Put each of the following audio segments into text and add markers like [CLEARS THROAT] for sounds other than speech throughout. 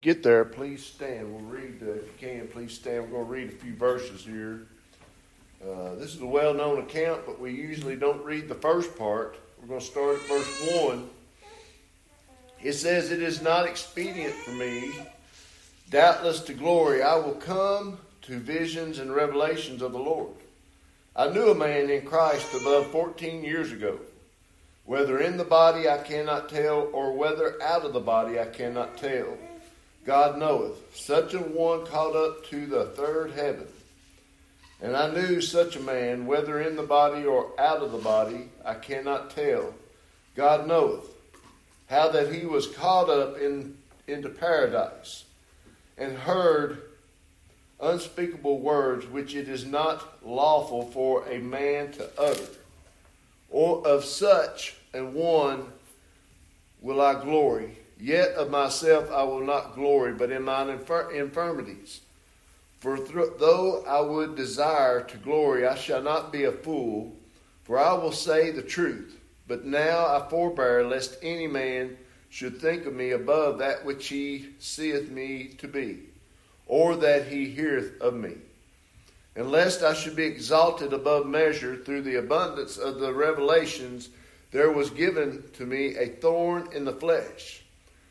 get there, please stand. We'll read, uh, if you can, please stand. We're going to read a few verses here. Uh, this is a well known account, but we usually don't read the first part. We're going to start at verse 1. It says, It is not expedient for me, doubtless to glory. I will come to visions and revelations of the Lord. I knew a man in Christ above 14 years ago. Whether in the body I cannot tell, or whether out of the body I cannot tell God knoweth, such a one caught up to the third heaven. And I knew such a man, whether in the body or out of the body, I cannot tell. God knoweth, how that he was caught up in, into paradise, and heard unspeakable words which it is not lawful for a man to utter. Or of such an one will I glory Yet of myself I will not glory, but in mine infir- infirmities. For th- though I would desire to glory, I shall not be a fool, for I will say the truth. But now I forbear, lest any man should think of me above that which he seeth me to be, or that he heareth of me. And lest I should be exalted above measure through the abundance of the revelations, there was given to me a thorn in the flesh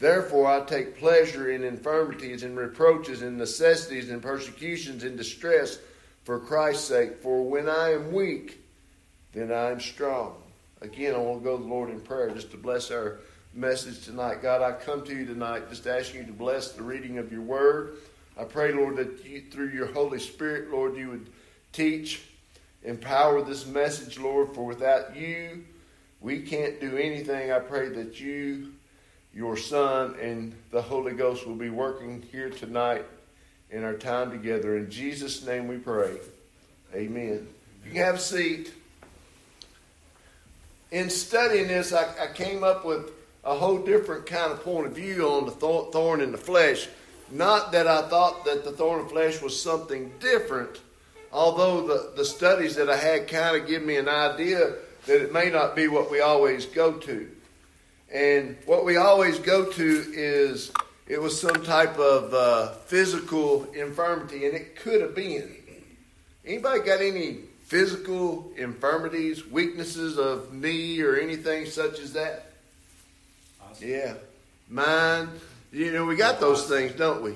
Therefore, I take pleasure in infirmities and reproaches and necessities and persecutions and distress for Christ's sake. For when I am weak, then I am strong. Again, I want to go to the Lord in prayer just to bless our message tonight. God, I come to you tonight just asking you to bless the reading of your word. I pray, Lord, that you, through your Holy Spirit, Lord, you would teach, empower this message, Lord, for without you, we can't do anything. I pray that you your Son and the Holy Ghost will be working here tonight in our time together. In Jesus' name we pray. Amen. You can have a seat. In studying this, I, I came up with a whole different kind of point of view on the thorn in the flesh. Not that I thought that the thorn in the flesh was something different, although the, the studies that I had kind of give me an idea that it may not be what we always go to. And what we always go to is it was some type of uh, physical infirmity, and it could have been. Anybody got any physical infirmities, weaknesses of knee, or anything such as that? Awesome. Yeah, mind. You know, we got those things, don't we?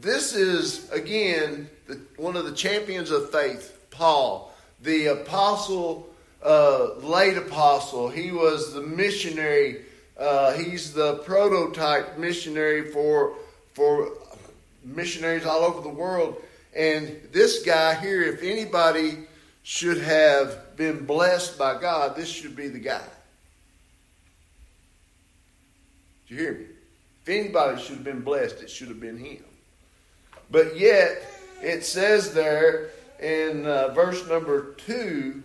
This is again the, one of the champions of faith, Paul, the apostle uh, late apostle. He was the missionary. Uh, he's the prototype missionary for for missionaries all over the world. And this guy here, if anybody should have been blessed by God, this should be the guy. Did you hear me? If anybody should have been blessed, it should have been him. But yet, it says there in uh, verse number 2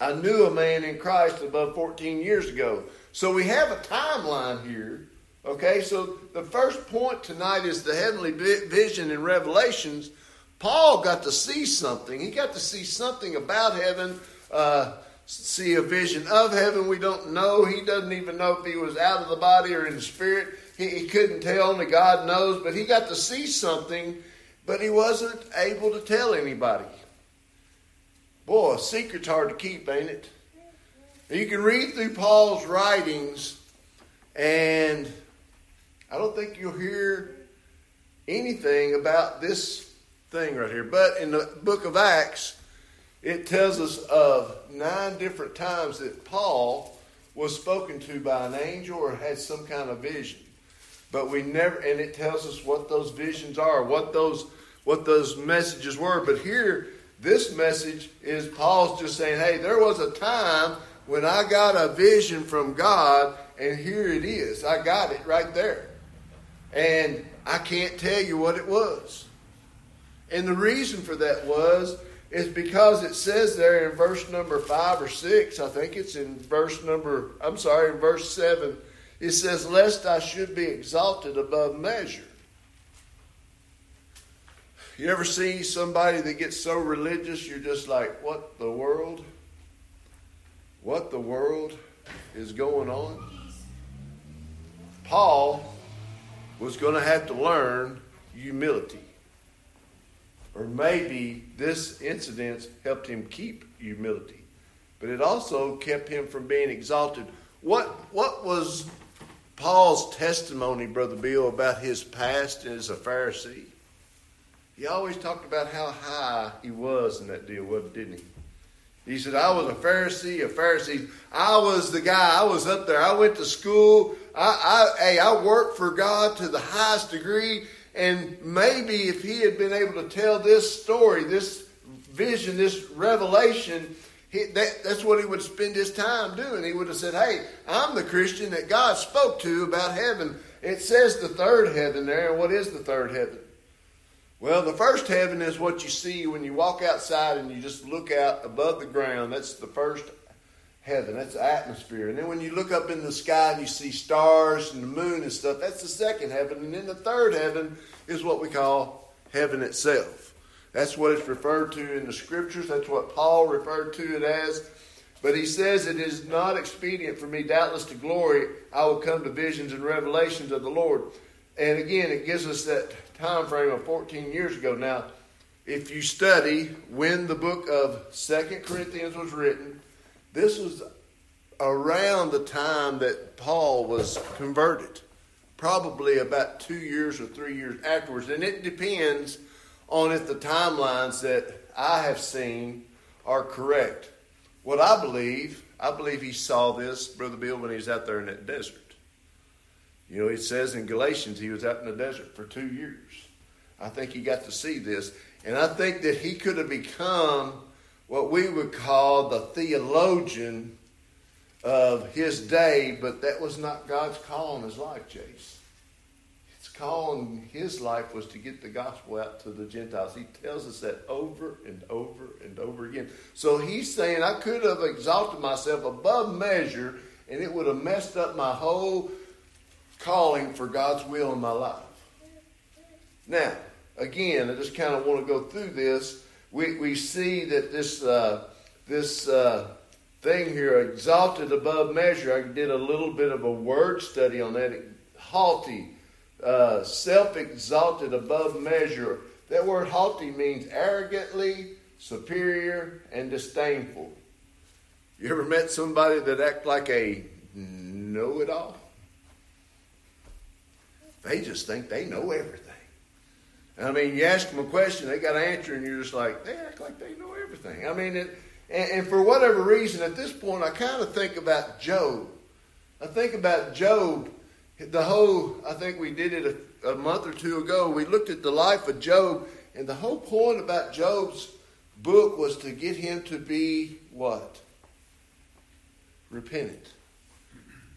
I knew a man in Christ above 14 years ago. So we have a timeline here. Okay, so the first point tonight is the heavenly vision and revelations. Paul got to see something. He got to see something about heaven, uh, see a vision of heaven. We don't know. He doesn't even know if he was out of the body or in the spirit. He, he couldn't tell, only God knows. But he got to see something, but he wasn't able to tell anybody. Boy, a secret's hard to keep, ain't it? You can read through Paul's writings, and I don't think you'll hear anything about this thing right here. But in the book of Acts, it tells us of nine different times that Paul was spoken to by an angel or had some kind of vision. But we never, and it tells us what those visions are, what those what those messages were. But here this message is Paul's just saying, hey, there was a time when I got a vision from God, and here it is. I got it right there. And I can't tell you what it was. And the reason for that was is because it says there in verse number 5 or 6, I think it's in verse number I'm sorry, in verse 7, it says lest I should be exalted above measure. You ever see somebody that gets so religious you're just like, what the world? What the world is going on? Paul was going to have to learn humility. Or maybe this incident helped him keep humility. But it also kept him from being exalted. What, what was Paul's testimony, Brother Bill, about his past as a Pharisee? He always talked about how high he was in that deal, didn't he? He said, I was a Pharisee, a Pharisee. I was the guy. I was up there. I went to school. I, I, hey, I worked for God to the highest degree. And maybe if he had been able to tell this story, this vision, this revelation, he, that, that's what he would spend his time doing. He would have said, Hey, I'm the Christian that God spoke to about heaven. It says the third heaven there. What is the third heaven? Well, the first heaven is what you see when you walk outside and you just look out above the ground. That's the first heaven. That's the atmosphere. And then when you look up in the sky and you see stars and the moon and stuff, that's the second heaven. And then the third heaven is what we call heaven itself. That's what it's referred to in the scriptures. That's what Paul referred to it as. But he says it is not expedient for me, doubtless to glory. I will come to visions and revelations of the Lord. And again, it gives us that time frame of 14 years ago. Now, if you study when the book of Second Corinthians was written, this was around the time that Paul was converted, probably about two years or three years afterwards. And it depends on if the timelines that I have seen are correct. What I believe, I believe he saw this, Brother Bill, when he was out there in that desert. You know, it says in Galatians he was out in the desert for two years. I think he got to see this. And I think that he could have become what we would call the theologian of his day, but that was not God's call on his life, Chase. His call on his life was to get the gospel out to the Gentiles. He tells us that over and over and over again. So he's saying, I could have exalted myself above measure, and it would have messed up my whole calling for God's will in my life. Now, again, I just kind of want to go through this. We, we see that this, uh, this uh, thing here, exalted above measure, I did a little bit of a word study on that. Haughty, uh, self exalted above measure. That word haughty means arrogantly, superior, and disdainful. You ever met somebody that act like a know it all? They just think they know everything. I mean, you ask them a question, they got an answer, and you're just like, they act like they know everything. I mean, it, and, and for whatever reason, at this point, I kind of think about Job. I think about Job. The whole, I think we did it a, a month or two ago. We looked at the life of Job, and the whole point about Job's book was to get him to be what? Repentant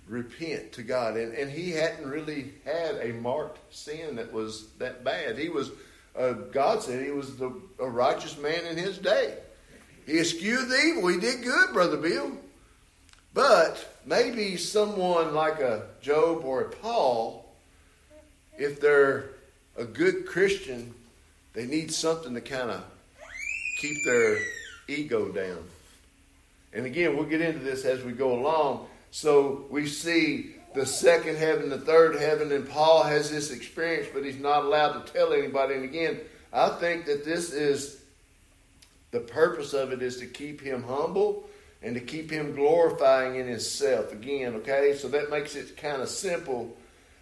repent to God. And, and he hadn't really had a marked sin that was that bad. He was, uh, God said he was the, a righteous man in his day. He eschewed the evil. He did good, Brother Bill. But maybe someone like a Job or a Paul, if they're a good Christian, they need something to kind of keep their ego down. And again, we'll get into this as we go along. So we see the second heaven, the third heaven, and Paul has this experience, but he's not allowed to tell anybody. And again, I think that this is the purpose of it is to keep him humble and to keep him glorifying in himself. Again, okay? So that makes it kind of simple.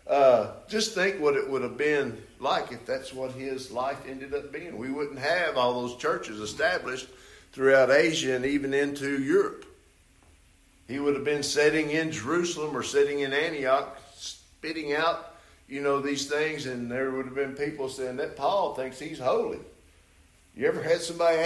Uh, just think what it would have been like if that's what his life ended up being. We wouldn't have all those churches established throughout Asia and even into Europe. He would have been sitting in Jerusalem or sitting in Antioch, spitting out, you know, these things, and there would have been people saying that Paul thinks he's holy. You ever had somebody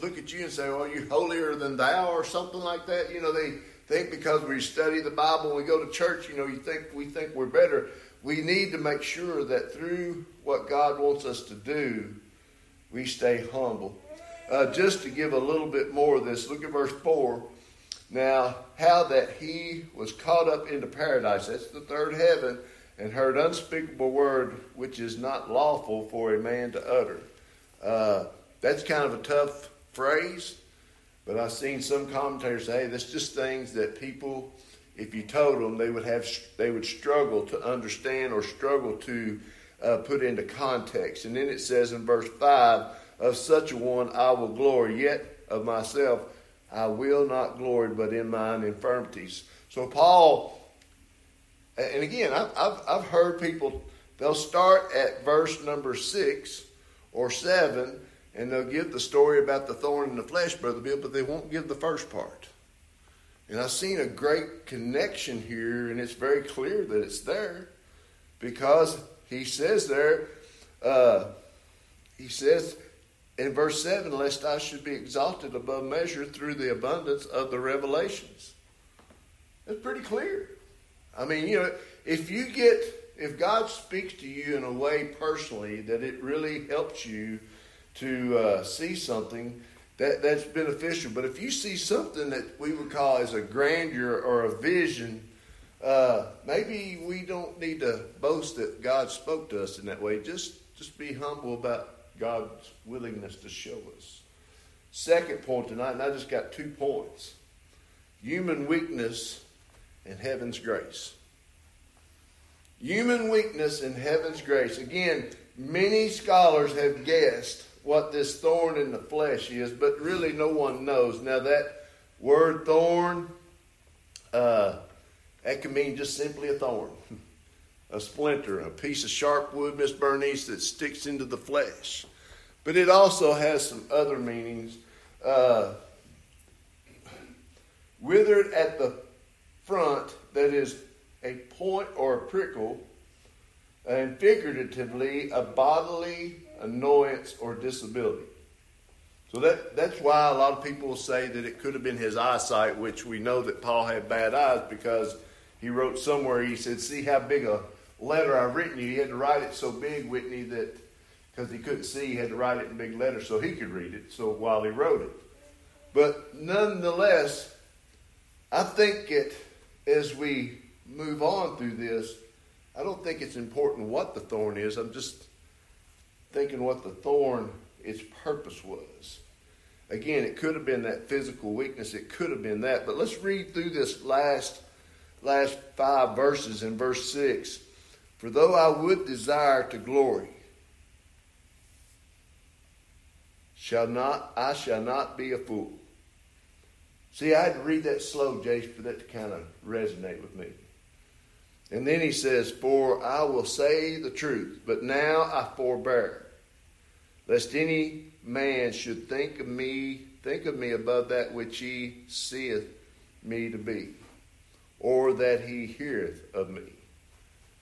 look at you and say, "Well, you holier than thou," or something like that? You know, they think because we study the Bible we go to church, you know, you think we think we're better. we need to make sure that through what God wants us to do, we stay humble. Uh, just to give a little bit more of this, look at verse 4. Now, how that he was caught up into paradise, that's the third heaven, and heard unspeakable word which is not lawful for a man to utter. Uh, that's kind of a tough phrase, but I've seen some commentators say, hey, that's just things that people, if you told them, they would have, they would struggle to understand or struggle to uh, put into context. And then it says in verse 5, of such a one I will glory, yet of myself I will not glory, but in mine infirmities. So Paul, and again, I've, I've, heard people, they'll start at verse number 6 or 7, and they'll give the story about the thorn in the flesh, Brother Bill, but they won't give the first part. And I've seen a great connection here, and it's very clear that it's there because he says there, uh, he says in verse 7, lest I should be exalted above measure through the abundance of the revelations. That's pretty clear. I mean, you know, if you get, if God speaks to you in a way personally that it really helps you to uh, see something, that, that's beneficial. But if you see something that we would call as a grandeur or a vision, uh, maybe we don't need to boast that God spoke to us in that way. Just, just be humble about God's willingness to show us. Second point tonight, and I just got two points human weakness and heaven's grace. Human weakness and heaven's grace. Again, many scholars have guessed what this thorn in the flesh is, but really no one knows. Now, that word thorn, uh, that can mean just simply a thorn, [LAUGHS] a splinter, a piece of sharp wood, Miss Bernice, that sticks into the flesh. But it also has some other meanings. Uh, withered at the front, that is a point or a prickle, and figuratively, a bodily annoyance or disability. So that, that's why a lot of people say that it could have been his eyesight, which we know that Paul had bad eyes because he wrote somewhere, he said, See how big a letter I've written you. He had to write it so big, Whitney, that because he couldn't see, he had to write it in big letters so he could read it. So while he wrote it, but nonetheless, I think it as we move on through this, I don't think it's important what the thorn is. I'm just thinking what the thorn, its purpose was. Again, it could have been that physical weakness. It could have been that. But let's read through this last last five verses in verse 6. For though I would desire to glory, shall not I shall not be a fool. See, I had to read that slow, Jace, for that to kind of resonate with me. And then he says, For I will say the truth, but now I forbear, lest any man should think of me, think of me above that which he seeth me to be or that he heareth of me.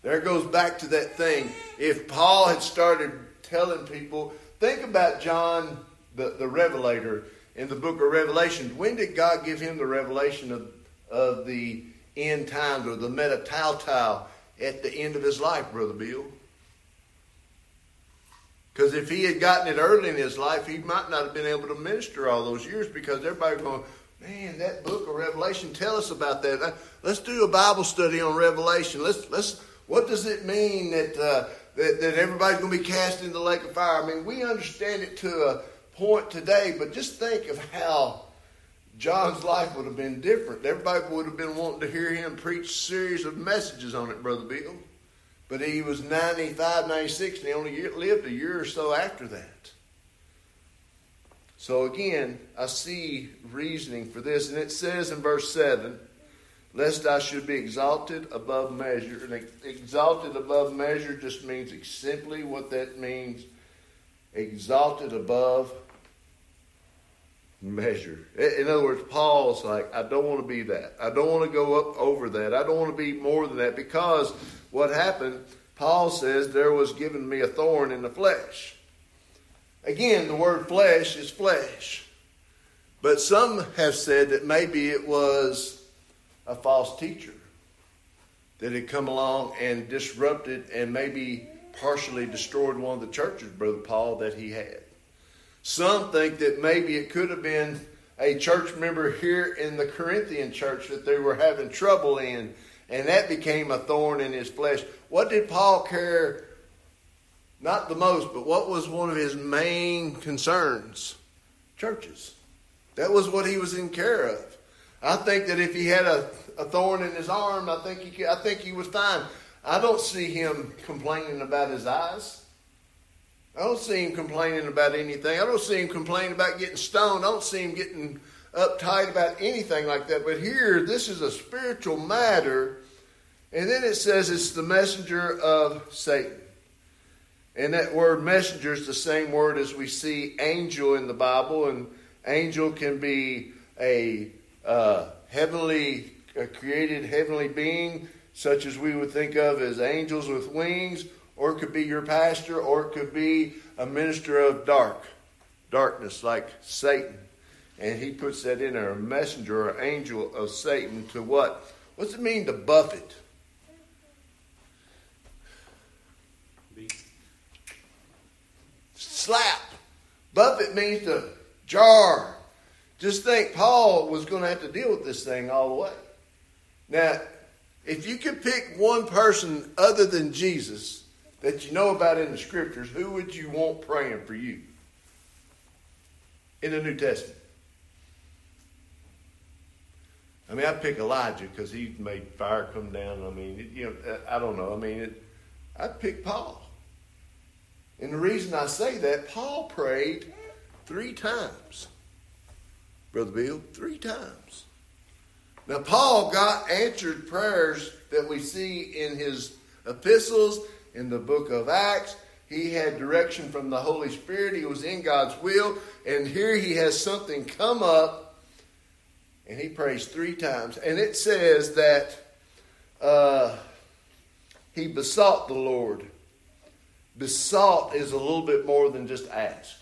There goes back to that thing. If Paul had started telling people, think about John the, the Revelator in the book of Revelation. When did God give him the revelation of, of the end times or the metatautai at the end of his life, Brother Bill? Because if he had gotten it early in his life, he might not have been able to minister all those years because everybody going, Man, that book of Revelation, tell us about that. Let's do a Bible study on Revelation. Let's let's. What does it mean that uh, that, that everybody's going to be cast into the lake of fire? I mean, we understand it to a point today, but just think of how John's life would have been different. Everybody would have been wanting to hear him preach a series of messages on it, Brother Bill. But he was 95, 96, and he only lived a year or so after that. So again, I see reasoning for this, and it says in verse 7 lest I should be exalted above measure. And exalted above measure just means simply what that means exalted above measure. In other words, Paul's like, I don't want to be that. I don't want to go up over that. I don't want to be more than that because what happened, Paul says, there was given me a thorn in the flesh. Again, the word flesh is flesh. But some have said that maybe it was a false teacher that had come along and disrupted and maybe partially destroyed one of the churches, Brother Paul, that he had. Some think that maybe it could have been a church member here in the Corinthian church that they were having trouble in, and that became a thorn in his flesh. What did Paul care? Not the most, but what was one of his main concerns? Churches. That was what he was in care of. I think that if he had a, a thorn in his arm, I think he I think he was fine. I don't see him complaining about his eyes. I don't see him complaining about anything. I don't see him complaining about getting stoned. I don't see him getting uptight about anything like that. But here, this is a spiritual matter. And then it says it's the messenger of Satan. And that word messenger is the same word as we see angel in the Bible. And angel can be a uh, heavenly, created heavenly being, such as we would think of as angels with wings or it could be your pastor, or it could be a minister of dark, darkness like Satan. And he puts that in there, a messenger or angel of Satan to what? What's it mean to buffet? Slap. Buffet means to jar. Just think, Paul was going to have to deal with this thing all the way. Now, if you could pick one person other than Jesus that you know about in the scriptures, who would you want praying for you in the New Testament? I mean, I pick Elijah because he made fire come down. I mean, you know, I don't know. I mean, it, I'd pick Paul. And the reason I say that, Paul prayed three times. Brother Bill, three times. Now, Paul got answered prayers that we see in his epistles in the book of Acts. He had direction from the Holy Spirit. He was in God's will. And here he has something come up, and he prays three times. And it says that uh, he besought the Lord. Besought is a little bit more than just ask.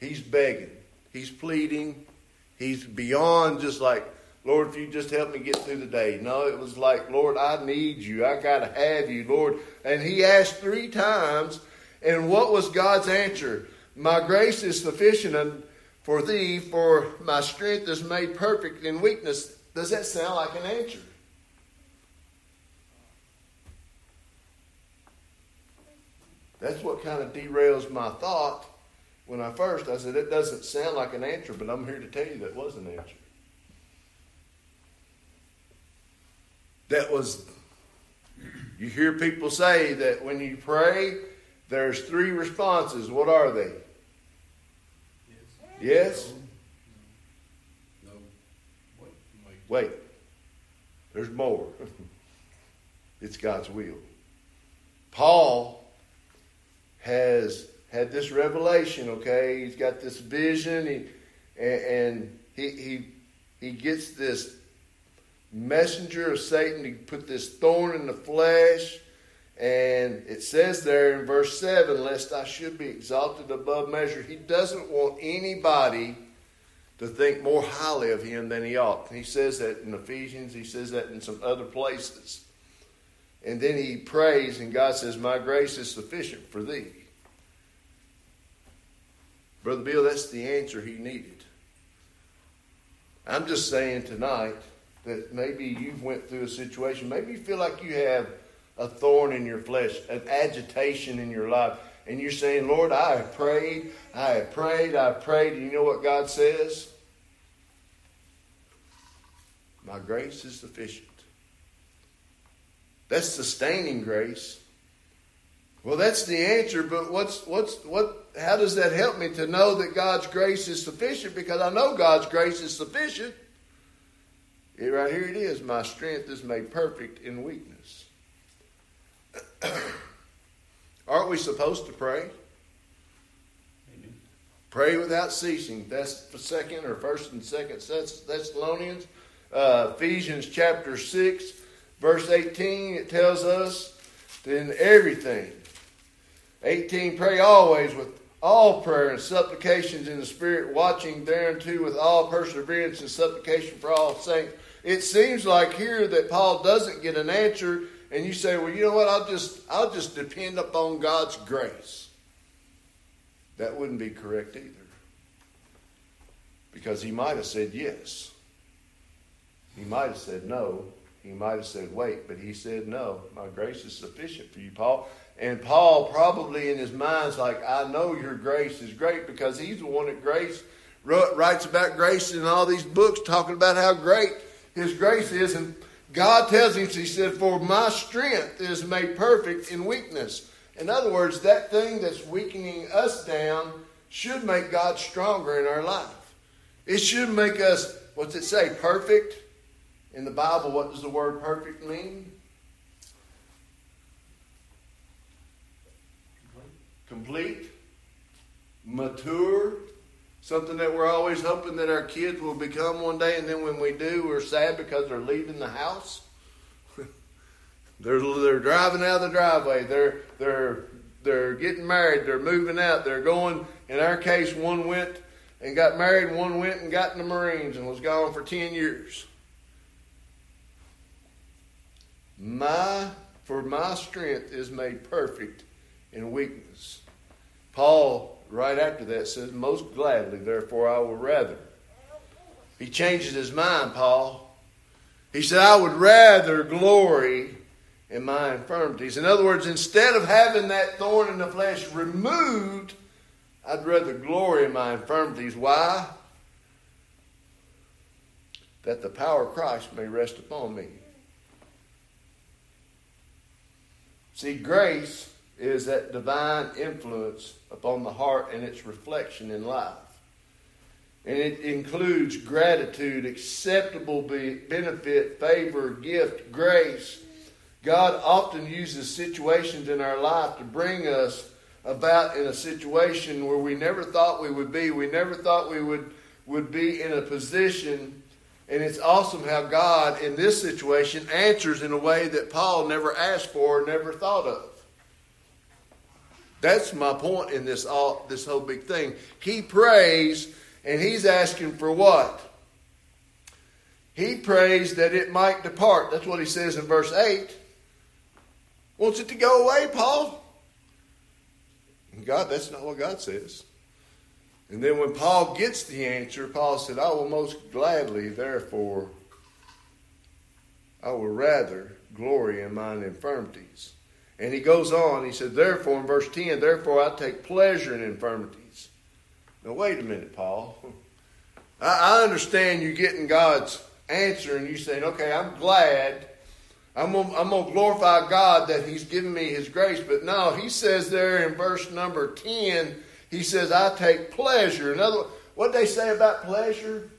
He's begging, he's pleading, he's beyond just like Lord, if you just help me get through the day. No, it was like, Lord, I need you. I got to have you, Lord. And he asked three times, and what was God's answer? My grace is sufficient for thee, for my strength is made perfect in weakness. Does that sound like an answer? That's what kind of derails my thought when I first I said it doesn't sound like an answer, but I'm here to tell you that was an answer. that was you hear people say that when you pray there's three responses what are they yes, yes? no, no. Wait. wait there's more [LAUGHS] it's god's will paul has had this revelation okay he's got this vision he, and, and he, he he gets this messenger of Satan to put this thorn in the flesh. And it says there in verse 7 lest I should be exalted above measure. He doesn't want anybody to think more highly of him than he ought. He says that in Ephesians, he says that in some other places. And then he prays, and God says, My grace is sufficient for thee. Brother Bill, that's the answer he needed. I'm just saying tonight that maybe you've went through a situation. Maybe you feel like you have a thorn in your flesh, an agitation in your life, and you're saying, Lord, I have prayed, I have prayed, I have prayed, and you know what God says? My grace is sufficient. That's sustaining grace. Well, that's the answer, but what's what's what how does that help me to know that God's grace is sufficient? Because I know God's grace is sufficient. It, right here it is. My strength is made perfect in weakness. [CLEARS THROAT] Aren't we supposed to pray? Amen. Pray without ceasing. That's the second or first and second Thessalonians. Uh, Ephesians chapter 6, verse 18, it tells us that in everything, 18, pray always with all prayer and supplications in the Spirit, watching thereunto with all perseverance and supplication for all saints it seems like here that Paul doesn't get an answer, and you say, "Well, you know what? I'll just I'll just depend upon God's grace." That wouldn't be correct either, because he might have said yes. He might have said no. He might have said wait, but he said no. My grace is sufficient for you, Paul. And Paul probably in his mind's like, I know your grace is great because he's the one that grace writes about grace in all these books talking about how great his grace is. And God tells him, He said, For my strength is made perfect in weakness. In other words, that thing that's weakening us down should make God stronger in our life. It should make us, what's it say, perfect? In the Bible, what does the word perfect mean? Complete, mature, something that we're always hoping that our kids will become one day, and then when we do, we're sad because they're leaving the house. [LAUGHS] they're they're driving out of the driveway. They're they're they're getting married. They're moving out. They're going. In our case, one went and got married. One went and got in the Marines and was gone for ten years. My for my strength is made perfect in weakness. Paul, right after that, says, Most gladly, therefore, I will rather. He changes his mind, Paul. He said, I would rather glory in my infirmities. In other words, instead of having that thorn in the flesh removed, I'd rather glory in my infirmities. Why? That the power of Christ may rest upon me. See, grace is that divine influence upon the heart and its reflection in life. And it includes gratitude, acceptable benefit, favor, gift, grace. God often uses situations in our life to bring us about in a situation where we never thought we would be. We never thought we would, would be in a position. And it's awesome how God, in this situation, answers in a way that Paul never asked for or never thought of. That's my point in this all this whole big thing. He prays and he's asking for what? He prays that it might depart. That's what he says in verse 8. Wants it to go away, Paul. God, that's not what God says. And then when Paul gets the answer, Paul said, I will most gladly, therefore, I will rather glory in mine infirmities and he goes on, he said, Therefore, in verse 10, therefore I take pleasure in infirmities. Now, wait a minute, Paul. I, I understand you getting God's answer and you saying, Okay, I'm glad. I'm going to glorify God that He's given me His grace. But no, He says there in verse number 10, He says, I take pleasure. In other words, what they say about pleasure?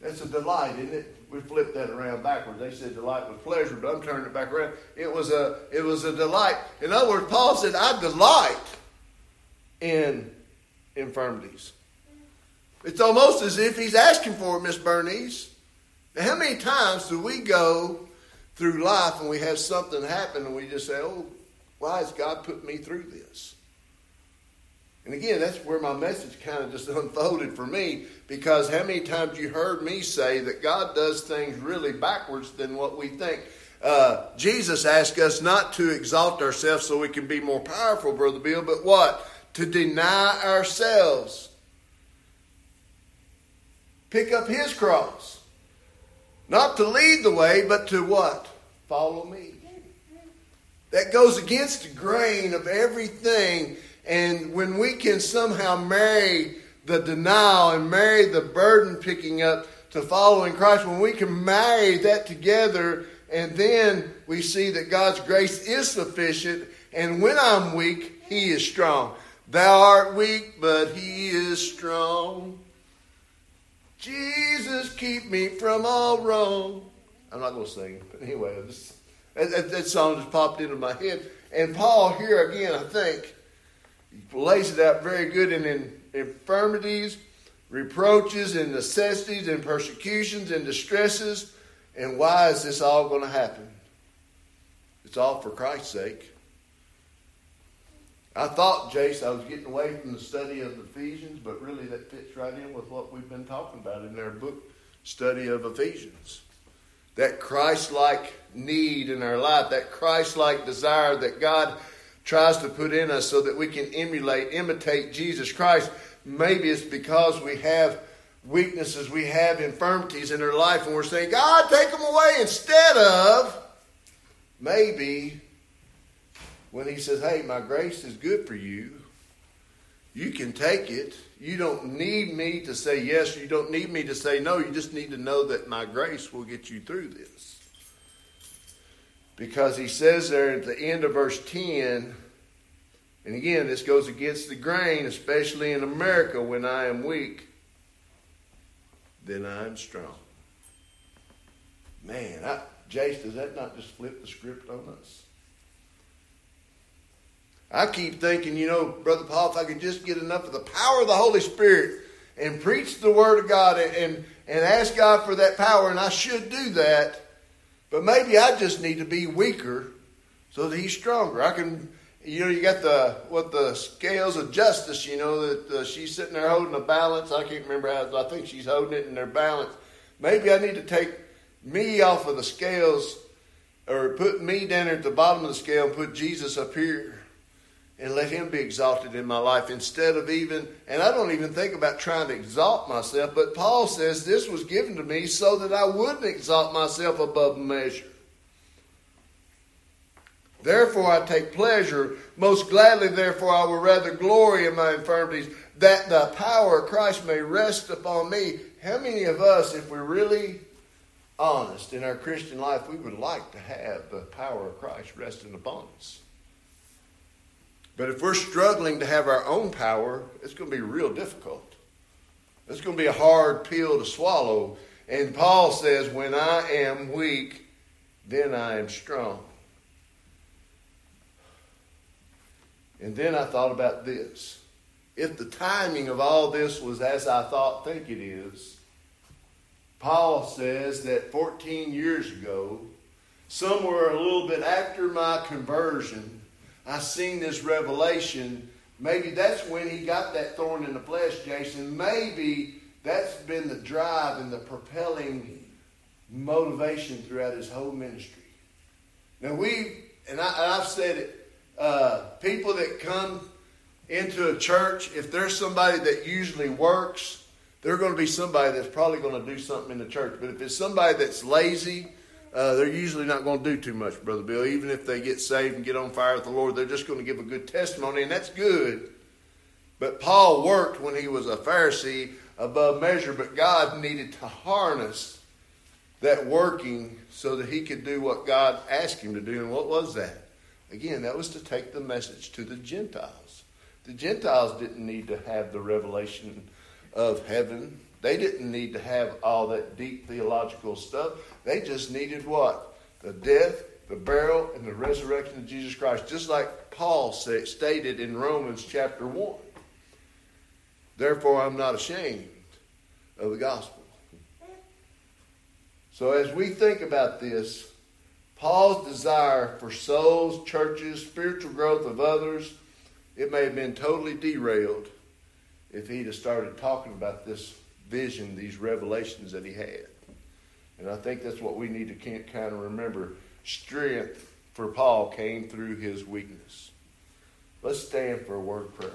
That's a delight, isn't it? we flipped that around backwards. They said delight was pleasure, but I'm turning it back around. It was a it was a delight. In other words, Paul said, I delight in infirmities. It's almost as if he's asking for it, Miss Bernice. Now, how many times do we go through life and we have something happen and we just say, Oh, why has God put me through this? And again, that's where my message kind of just [LAUGHS] unfolded for me because how many times you heard me say that God does things really backwards than what we think? Uh, Jesus asked us not to exalt ourselves so we can be more powerful, Brother Bill, but what? To deny ourselves. Pick up his cross. Not to lead the way, but to what? Follow me. That goes against the grain of everything and when we can somehow marry the denial and marry the burden picking up to following Christ, when we can marry that together, and then we see that God's grace is sufficient, and when I'm weak, He is strong. Thou art weak, but He is strong. Jesus, keep me from all wrong. I'm not going to sing, but anyway, that, that, that song just popped into my head. And Paul, here again, I think, he lays it out very good in, in infirmities, reproaches, and necessities, and persecutions, and distresses. And why is this all going to happen? It's all for Christ's sake. I thought, Jace, I was getting away from the study of Ephesians, but really that fits right in with what we've been talking about in our book study of Ephesians. that Christ like need in our life, that Christ like desire that God tries to put in us so that we can emulate, imitate Jesus Christ. Maybe it's because we have weaknesses, we have infirmities in our life, and we're saying, God, take them away instead of maybe when He says, Hey, my grace is good for you, you can take it. You don't need me to say yes. You don't need me to say no. You just need to know that my grace will get you through this. Because he says there at the end of verse 10, and again, this goes against the grain, especially in America when I am weak, then I am strong. Man, I, Jace, does that not just flip the script on us? I keep thinking, you know, Brother Paul, if I could just get enough of the power of the Holy Spirit and preach the Word of God and, and, and ask God for that power, and I should do that, but maybe I just need to be weaker so that He's stronger. I can, you know, you got the, what the scales of justice, you know, that uh, she's sitting there holding a balance. I can't remember how, I think she's holding it in their balance. Maybe I need to take me off of the scales or put me down at the bottom of the scale and put Jesus up here and let him be exalted in my life instead of even, and I don't even think about trying to exalt myself, but Paul says this was given to me so that I wouldn't exalt myself above measure. Therefore I take pleasure, most gladly therefore I will rather glory in my infirmities, that the power of Christ may rest upon me. How many of us, if we're really honest in our Christian life, we would like to have the power of Christ resting upon us? But if we're struggling to have our own power, it's going to be real difficult. It's going to be a hard pill to swallow. And Paul says, When I am weak, then I am strong. And then I thought about this. If the timing of all this was as I thought, think it is, Paul says that 14 years ago, somewhere a little bit after my conversion, I seen this revelation. Maybe that's when he got that thorn in the flesh, Jason. Maybe that's been the drive and the propelling motivation throughout his whole ministry. Now we, and, I, have said it, uh, people that come into a church, if there's somebody that usually works, they're going to be somebody that's probably going to do something in the church. But if it's somebody that's lazy, uh, they're usually not going to do too much, Brother Bill. Even if they get saved and get on fire with the Lord, they're just going to give a good testimony, and that's good. But Paul worked when he was a Pharisee above measure, but God needed to harness that working so that he could do what God asked him to do. And what was that? Again, that was to take the message to the Gentiles. The Gentiles didn't need to have the revelation of heaven they didn't need to have all that deep theological stuff. They just needed what? The death, the burial, and the resurrection of Jesus Christ. Just like Paul stated in Romans chapter 1. Therefore, I'm not ashamed of the gospel. So, as we think about this, Paul's desire for souls, churches, spiritual growth of others, it may have been totally derailed if he'd have started talking about this vision, these revelations that he had. And I think that's what we need to kind of remember. Strength for Paul came through his weakness. Let's stand for a word prayer.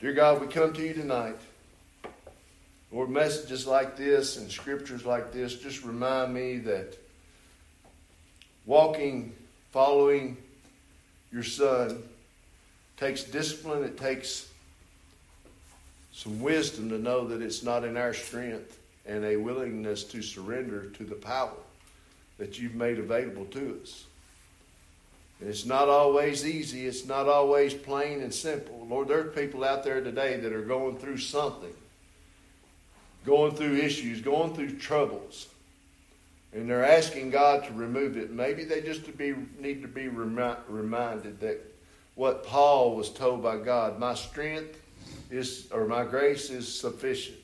Dear God, we come to you tonight. Lord, messages like this and scriptures like this just remind me that walking, following your Son takes discipline, it takes some wisdom to know that it's not in our strength and a willingness to surrender to the power that you've made available to us. And it's not always easy, it's not always plain and simple. Lord, there are people out there today that are going through something, going through issues, going through troubles. And they're asking God to remove it. Maybe they just to be, need to be remi- reminded that what Paul was told by God, my strength is, or my grace is sufficient.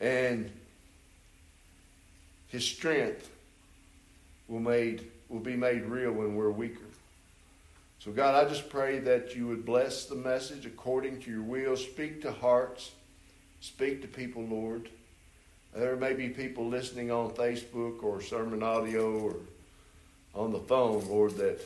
And his strength will made will be made real when we're weaker. So God, I just pray that you would bless the message according to your will. Speak to hearts. Speak to people, Lord. There may be people listening on Facebook or SermonAudio or on the phone, Lord, that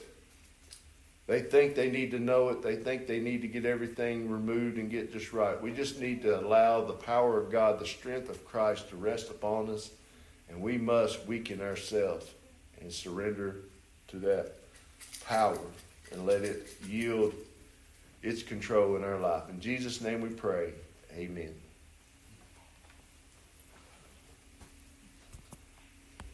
they think they need to know it. They think they need to get everything removed and get just right. We just need to allow the power of God, the strength of Christ to rest upon us, and we must weaken ourselves and surrender to that power and let it yield its control in our life. In Jesus' name we pray. Amen.